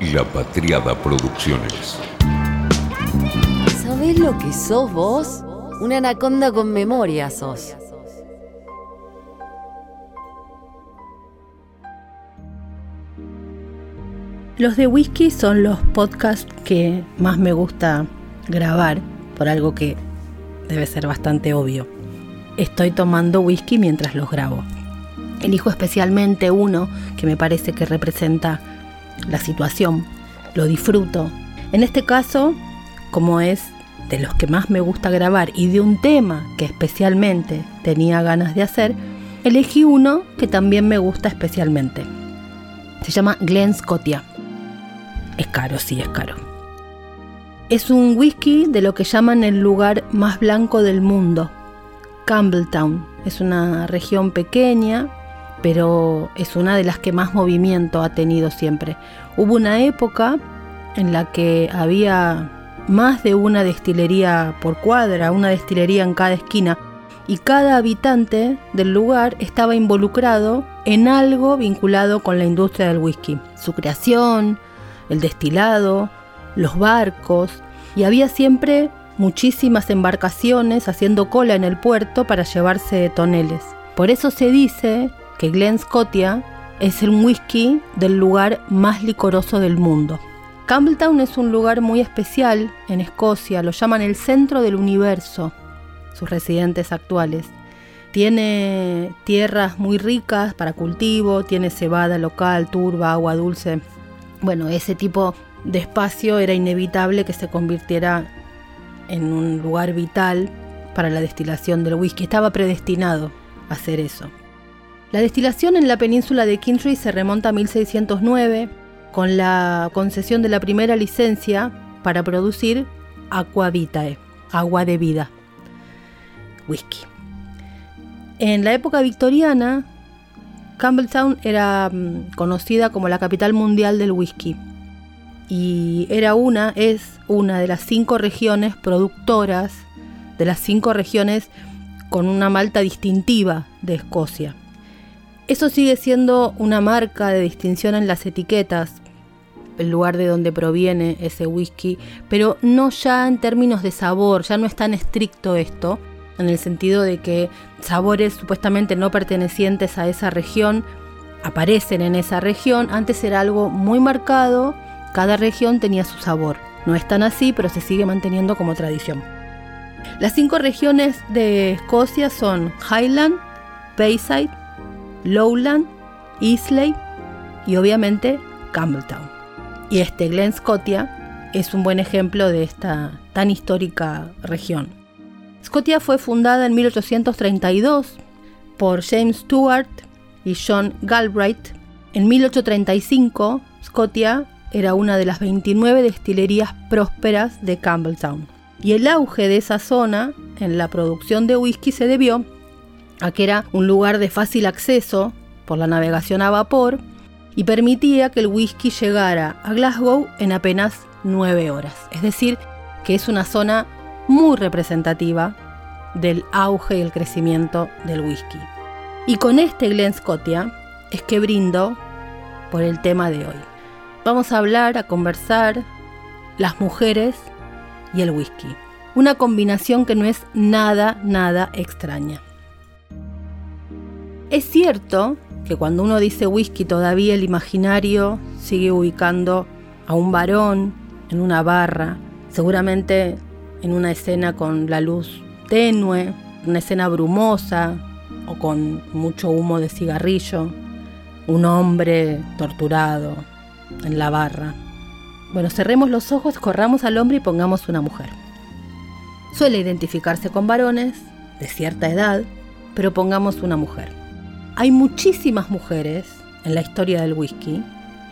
La Patriada Producciones. ¿Sabés lo que sos vos? Una anaconda con memoria sos. Los de whisky son los podcasts que más me gusta grabar, por algo que debe ser bastante obvio. Estoy tomando whisky mientras los grabo. Elijo especialmente uno que me parece que representa la situación, lo disfruto. En este caso, como es de los que más me gusta grabar y de un tema que especialmente tenía ganas de hacer, elegí uno que también me gusta especialmente. Se llama Glen Scotia. Es caro, sí, es caro. Es un whisky de lo que llaman el lugar más blanco del mundo, Campbelltown. Es una región pequeña, pero es una de las que más movimiento ha tenido siempre. Hubo una época en la que había más de una destilería por cuadra, una destilería en cada esquina, y cada habitante del lugar estaba involucrado en algo vinculado con la industria del whisky, su creación, el destilado, los barcos, y había siempre muchísimas embarcaciones haciendo cola en el puerto para llevarse toneles. Por eso se dice que Glen Scotia es el whisky del lugar más licoroso del mundo. Campbelltown es un lugar muy especial en Escocia, lo llaman el centro del universo, sus residentes actuales. Tiene tierras muy ricas para cultivo, tiene cebada local, turba, agua dulce, bueno, ese tipo de espacio era inevitable que se convirtiera en un lugar vital para la destilación del whisky. Estaba predestinado a hacer eso. La destilación en la península de Kintry se remonta a 1609 con la concesión de la primera licencia para producir aqua vitae, agua de vida, whisky. En la época victoriana, Campbelltown era mm, conocida como la capital mundial del whisky y era una, es una de las cinco regiones productoras, de las cinco regiones con una malta distintiva de Escocia. Eso sigue siendo una marca de distinción en las etiquetas, el lugar de donde proviene ese whisky, pero no ya en términos de sabor, ya no es tan estricto esto, en el sentido de que sabores supuestamente no pertenecientes a esa región aparecen en esa región. Antes era algo muy marcado, cada región tenía su sabor. No es tan así, pero se sigue manteniendo como tradición. Las cinco regiones de Escocia son Highland, Bayside, Lowland, Islay y obviamente Campbelltown. Y este Glen Scotia es un buen ejemplo de esta tan histórica región. Scotia fue fundada en 1832 por James Stewart y John Galbraith. En 1835, Scotia era una de las 29 destilerías prósperas de Campbelltown. Y el auge de esa zona en la producción de whisky se debió a que era un lugar de fácil acceso por la navegación a vapor y permitía que el whisky llegara a Glasgow en apenas 9 horas. Es decir, que es una zona muy representativa del auge y el crecimiento del whisky. Y con este Glen Scotia es que brindo por el tema de hoy. Vamos a hablar, a conversar, las mujeres y el whisky. Una combinación que no es nada, nada extraña. Es cierto que cuando uno dice whisky todavía el imaginario sigue ubicando a un varón en una barra, seguramente en una escena con la luz tenue, una escena brumosa o con mucho humo de cigarrillo, un hombre torturado en la barra. Bueno, cerremos los ojos, corramos al hombre y pongamos una mujer. Suele identificarse con varones de cierta edad, pero pongamos una mujer. Hay muchísimas mujeres en la historia del whisky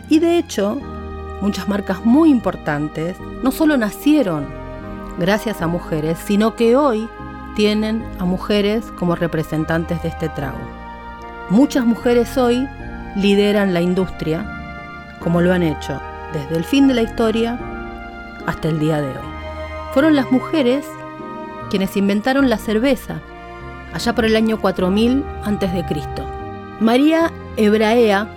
y de hecho muchas marcas muy importantes no solo nacieron gracias a mujeres, sino que hoy tienen a mujeres como representantes de este trago. Muchas mujeres hoy lideran la industria como lo han hecho desde el fin de la historia hasta el día de hoy. Fueron las mujeres quienes inventaron la cerveza allá por el año 4000 a.C. María Hebraea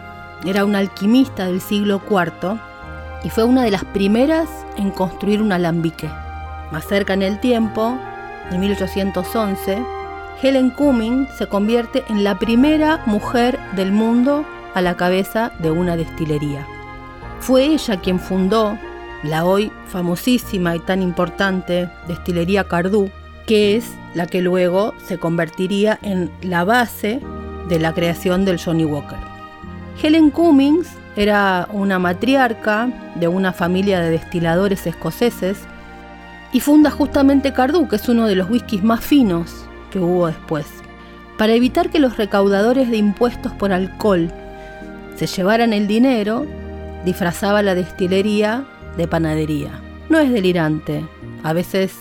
era una alquimista del siglo IV y fue una de las primeras en construir un alambique. Más cerca en el tiempo, en 1811, Helen Cumming se convierte en la primera mujer del mundo a la cabeza de una destilería. Fue ella quien fundó la hoy famosísima y tan importante destilería Cardú, que es la que luego se convertiría en la base de la creación del Johnny Walker. Helen Cummings era una matriarca de una familia de destiladores escoceses y funda justamente Cardú, que es uno de los whiskies más finos que hubo después. Para evitar que los recaudadores de impuestos por alcohol se llevaran el dinero, disfrazaba la destilería de panadería. No es delirante, a veces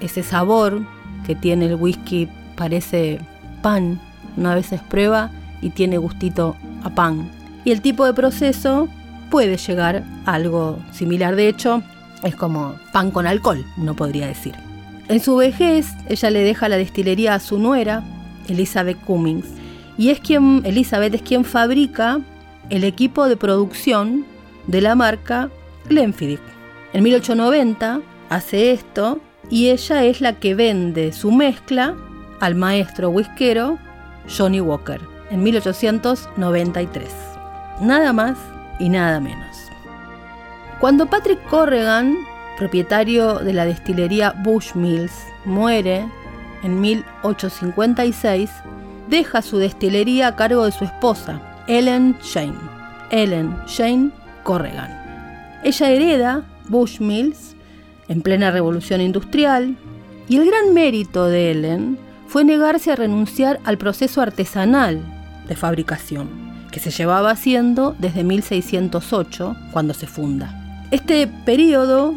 ese sabor que tiene el whisky parece pan, una veces prueba y tiene gustito a pan. Y el tipo de proceso puede llegar a algo similar. De hecho, es como pan con alcohol, uno podría decir. En su vejez, ella le deja la destilería a su nuera, Elizabeth Cummings, y es quien, Elizabeth es quien fabrica el equipo de producción de la marca Glenfiddich. En 1890 hace esto y ella es la que vende su mezcla al maestro whiskero Johnny Walker en 1893. Nada más y nada menos. Cuando Patrick Corrigan, propietario de la destilería Bushmills, muere en 1856, deja su destilería a cargo de su esposa, Ellen Shane. Ellen Shane Corrigan. Ella hereda Bushmills en plena revolución industrial y el gran mérito de Ellen fue negarse a renunciar al proceso artesanal de fabricación que se llevaba haciendo desde 1608 cuando se funda. Este periodo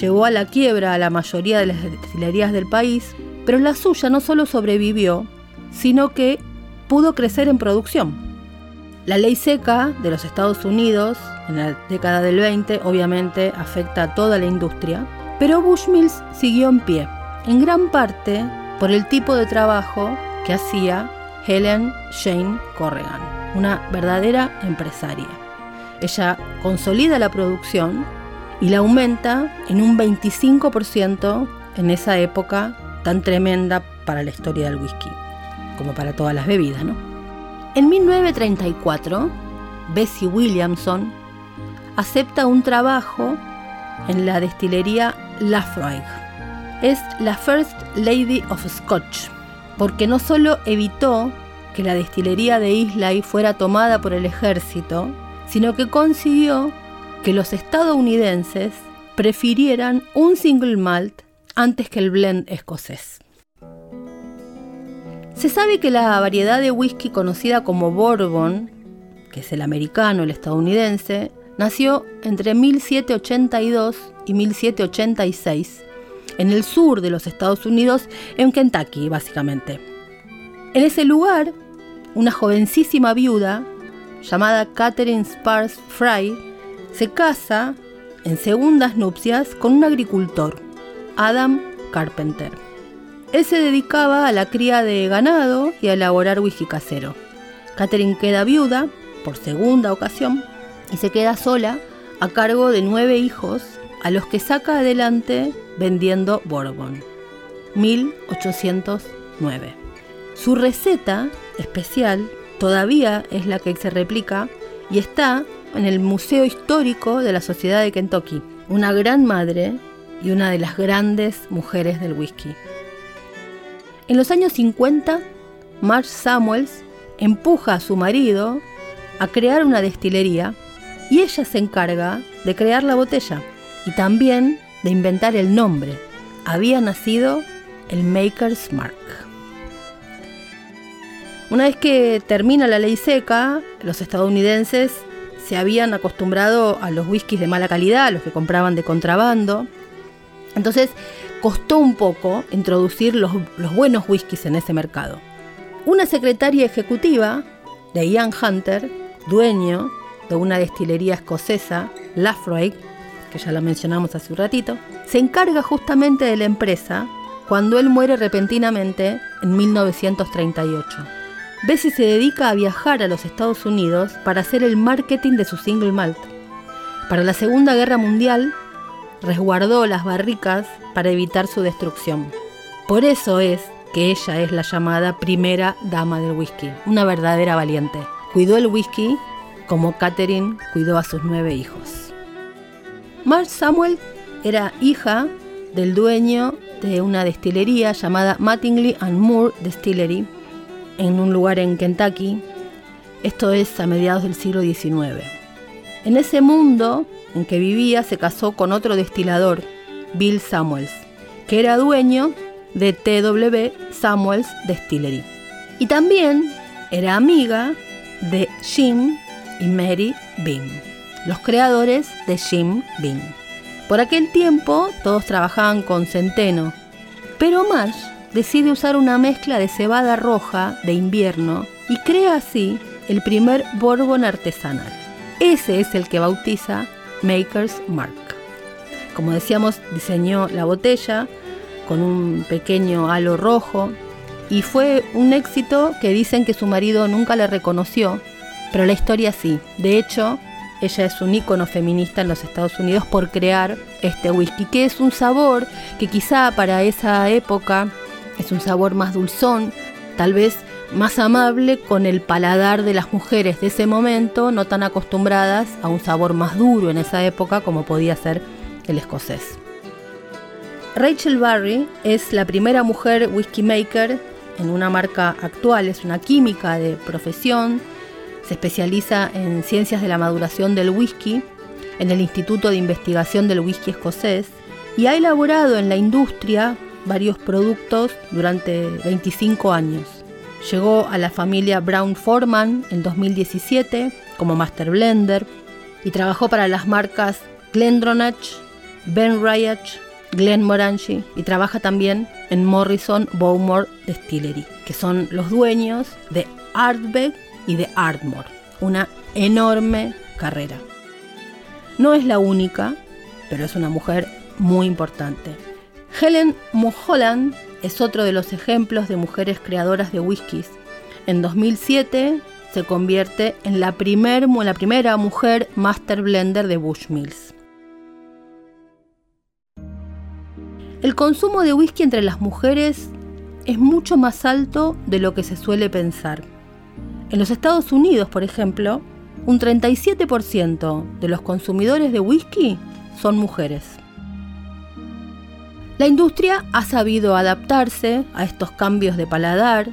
llevó a la quiebra a la mayoría de las destilerías del país, pero la suya no solo sobrevivió, sino que pudo crecer en producción. La ley seca de los Estados Unidos en la década del 20 obviamente afecta a toda la industria, pero Bushmills siguió en pie, en gran parte por el tipo de trabajo que hacía Helen Shane Corrigan, una verdadera empresaria. Ella consolida la producción y la aumenta en un 25% en esa época tan tremenda para la historia del whisky, como para todas las bebidas. ¿no? En 1934, Bessie Williamson acepta un trabajo en la destilería Laphroaig. Es la First Lady of Scotch, porque no solo evitó que la destilería de Islay fuera tomada por el ejército, sino que consiguió que los estadounidenses prefirieran un single malt antes que el blend escocés. Se sabe que la variedad de whisky conocida como Bourbon, que es el americano, el estadounidense, nació entre 1782 y 1786 en el sur de los Estados Unidos, en Kentucky básicamente. En ese lugar, una jovencísima viuda llamada Catherine Spars Fry se casa en segundas nupcias con un agricultor, Adam Carpenter. Él se dedicaba a la cría de ganado y a elaborar whisky casero. Catherine queda viuda por segunda ocasión y se queda sola a cargo de nueve hijos a los que saca adelante vendiendo Bourbon. 1809. Su receta especial todavía es la que se replica y está en el Museo Histórico de la Sociedad de Kentucky, una gran madre y una de las grandes mujeres del whisky. En los años 50, Marge Samuels empuja a su marido a crear una destilería y ella se encarga de crear la botella y también de inventar el nombre. Había nacido el Maker's Mark. Una vez que termina la ley seca, los estadounidenses se habían acostumbrado a los whiskies de mala calidad, los que compraban de contrabando. Entonces costó un poco introducir los, buenos whiskies en ese mercado. Una secretaria ejecutiva de Ian Hunter, dueño de una destilería escocesa, Laphroaig, que ya la mencionamos hace un ratito, se encarga justamente de la empresa cuando él muere repentinamente en 1938. Bessie se dedica a viajar a los Estados Unidos para hacer el marketing de su single malt. Para la Segunda Guerra Mundial, resguardó las barricas para evitar su destrucción. Por eso es que ella es la llamada primera dama del whisky, una verdadera valiente. Cuidó el whisky como Catherine cuidó a sus nueve hijos. Marge Samuel era hija del dueño de una destilería llamada Mattingly and Moore Distillery en un lugar en Kentucky. Esto es a mediados del siglo XIX. En ese mundo en que vivía se casó con otro destilador, Bill Samuels, que era dueño de TW Samuels Distillery. Y también era amiga de Jim y Mary Bean, los creadores de Jim Bean. Por aquel tiempo todos trabajaban con centeno, pero Marsh decide usar una mezcla de cebada roja de invierno y crea así el primer bourbon artesanal. Ese es el que bautiza Maker's Mark. Como decíamos, diseñó la botella con un pequeño halo rojo y fue un éxito que dicen que su marido nunca le reconoció, pero la historia sí. De hecho, ella es un ícono feminista en los Estados Unidos por crear este whisky, que es un sabor que quizá para esa época es un sabor más dulzón, tal vez más amable con el paladar de las mujeres de ese momento, no tan acostumbradas a un sabor más duro en esa época como podía ser el escocés. Rachel Barry es la primera mujer whisky maker en una marca actual, es una química de profesión, se especializa en ciencias de la maduración del whisky en el Instituto de Investigación del Whisky Escocés y ha elaborado en la industria varios productos durante 25 años. Llegó a la familia Brown Forman en 2017 como Master Blender y trabajó para las marcas Glendronach, Ben Riach, Glenmorangie y trabaja también en Morrison Bowmore Distillery, que son los dueños de Ardbeg y de Ardmore. Una enorme carrera. No es la única, pero es una mujer muy importante. Helen Mulholland es otro de los ejemplos de mujeres creadoras de whiskies. En 2007 se convierte en la, primer, la primera mujer master blender de Bushmills. El consumo de whisky entre las mujeres es mucho más alto de lo que se suele pensar. En los Estados Unidos, por ejemplo, un 37% de los consumidores de whisky son mujeres. La industria ha sabido adaptarse a estos cambios de paladar.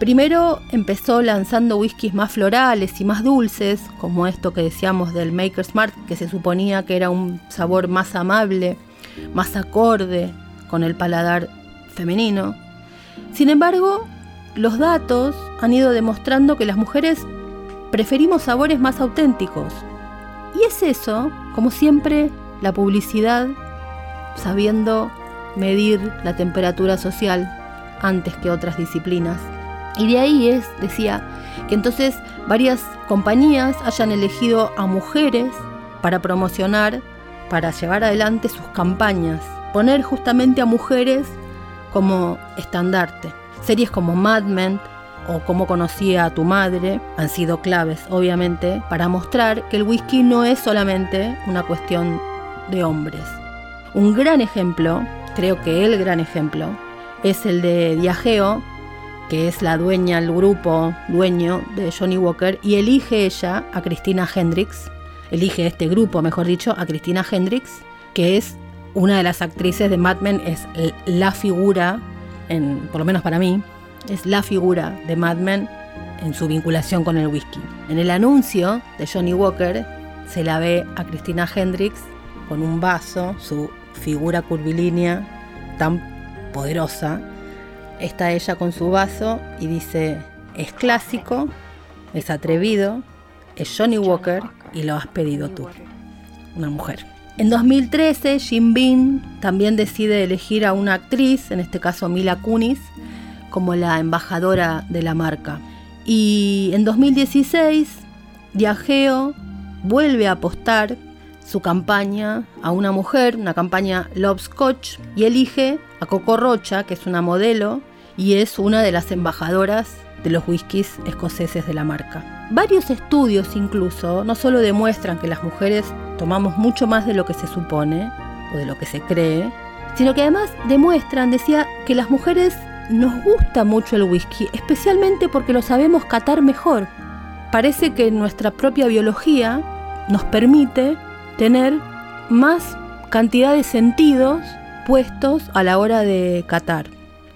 Primero empezó lanzando whiskies más florales y más dulces, como esto que decíamos del Maker's Mark, que se suponía que era un sabor más amable, más acorde con el paladar femenino. Sin embargo, los datos han ido demostrando que las mujeres preferimos sabores más auténticos. Y es eso, como siempre, la publicidad sabiendo medir la temperatura social antes que otras disciplinas. Y de ahí es, decía, que entonces varias compañías hayan elegido a mujeres para promocionar, para llevar adelante sus campañas, poner justamente a mujeres como estandarte. Series como Mad Men o Cómo conocía a tu madre han sido claves, obviamente, para mostrar que el whisky no es solamente una cuestión de hombres. Un gran ejemplo, creo que el gran ejemplo, es el de Diageo, que es la dueña, el grupo dueño de Johnny Walker, y elige ella a Christina Hendricks, elige este grupo, mejor dicho, a Christina Hendricks, que es una de las actrices de Mad Men, es la figura por lo menos para mí, es la figura de Mad Men en su vinculación con el whisky. En el anuncio de Johnny Walker se la ve a Christina Hendricks con un vaso, su figura curvilínea tan poderosa. Está ella con su vaso y dice, es clásico, es atrevido, es Johnny Walker y lo has pedido tú, una mujer. En 2013, Jim Beam también decide elegir a una actriz, en este caso Mila Kunis, como la embajadora de la marca. Y en 2016, Diageo vuelve a apostar su campaña a una mujer, una campaña Love Scotch, y elige a Coco Rocha, que es una modelo y es una de las embajadoras de los whiskies escoceses de la marca. Varios estudios incluso no solo demuestran que las mujeres tomamos mucho más de lo que se supone o de lo que se cree, sino que además demuestran, decía, que las mujeres nos gusta mucho el whisky, especialmente porque lo sabemos catar mejor. Parece que nuestra propia biología nos permite tener más cantidad de sentidos puestos a la hora de catar.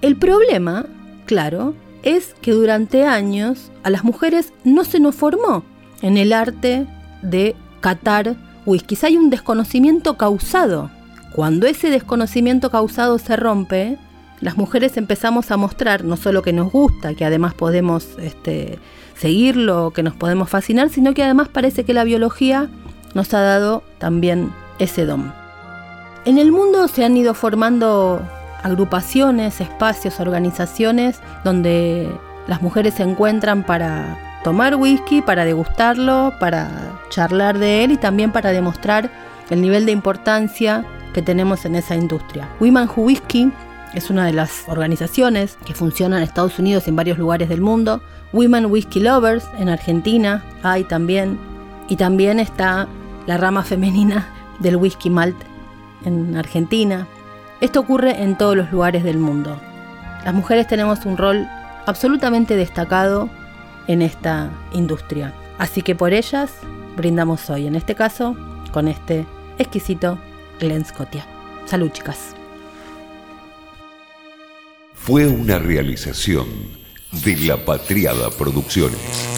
El problema, claro, es que durante años a las mujeres no se nos formó en el arte de catar whisky. Hay un desconocimiento causado. Cuando ese desconocimiento causado se rompe, las mujeres empezamos a mostrar no solo que nos gusta, que además podemos este, seguirlo, que nos podemos fascinar, sino que además parece que la biología nos ha dado también ese don. En el mundo se han ido formando agrupaciones, espacios, organizaciones donde las mujeres se encuentran para tomar whisky, para degustarlo, para charlar de él y también para demostrar el nivel de importancia que tenemos en esa industria. Women Who Whisky es una de las organizaciones que funciona en Estados Unidos y en varios lugares del mundo. Women Whisky Lovers en Argentina hay también. Y también está la rama femenina del whisky malt en Argentina. Esto ocurre en todos los lugares del mundo. Las mujeres tenemos un rol absolutamente destacado en esta industria. Así que por ellas brindamos hoy, en este caso, con este exquisito Glen Scotia. Salud, chicas. Fue una realización de La Patriada Producciones.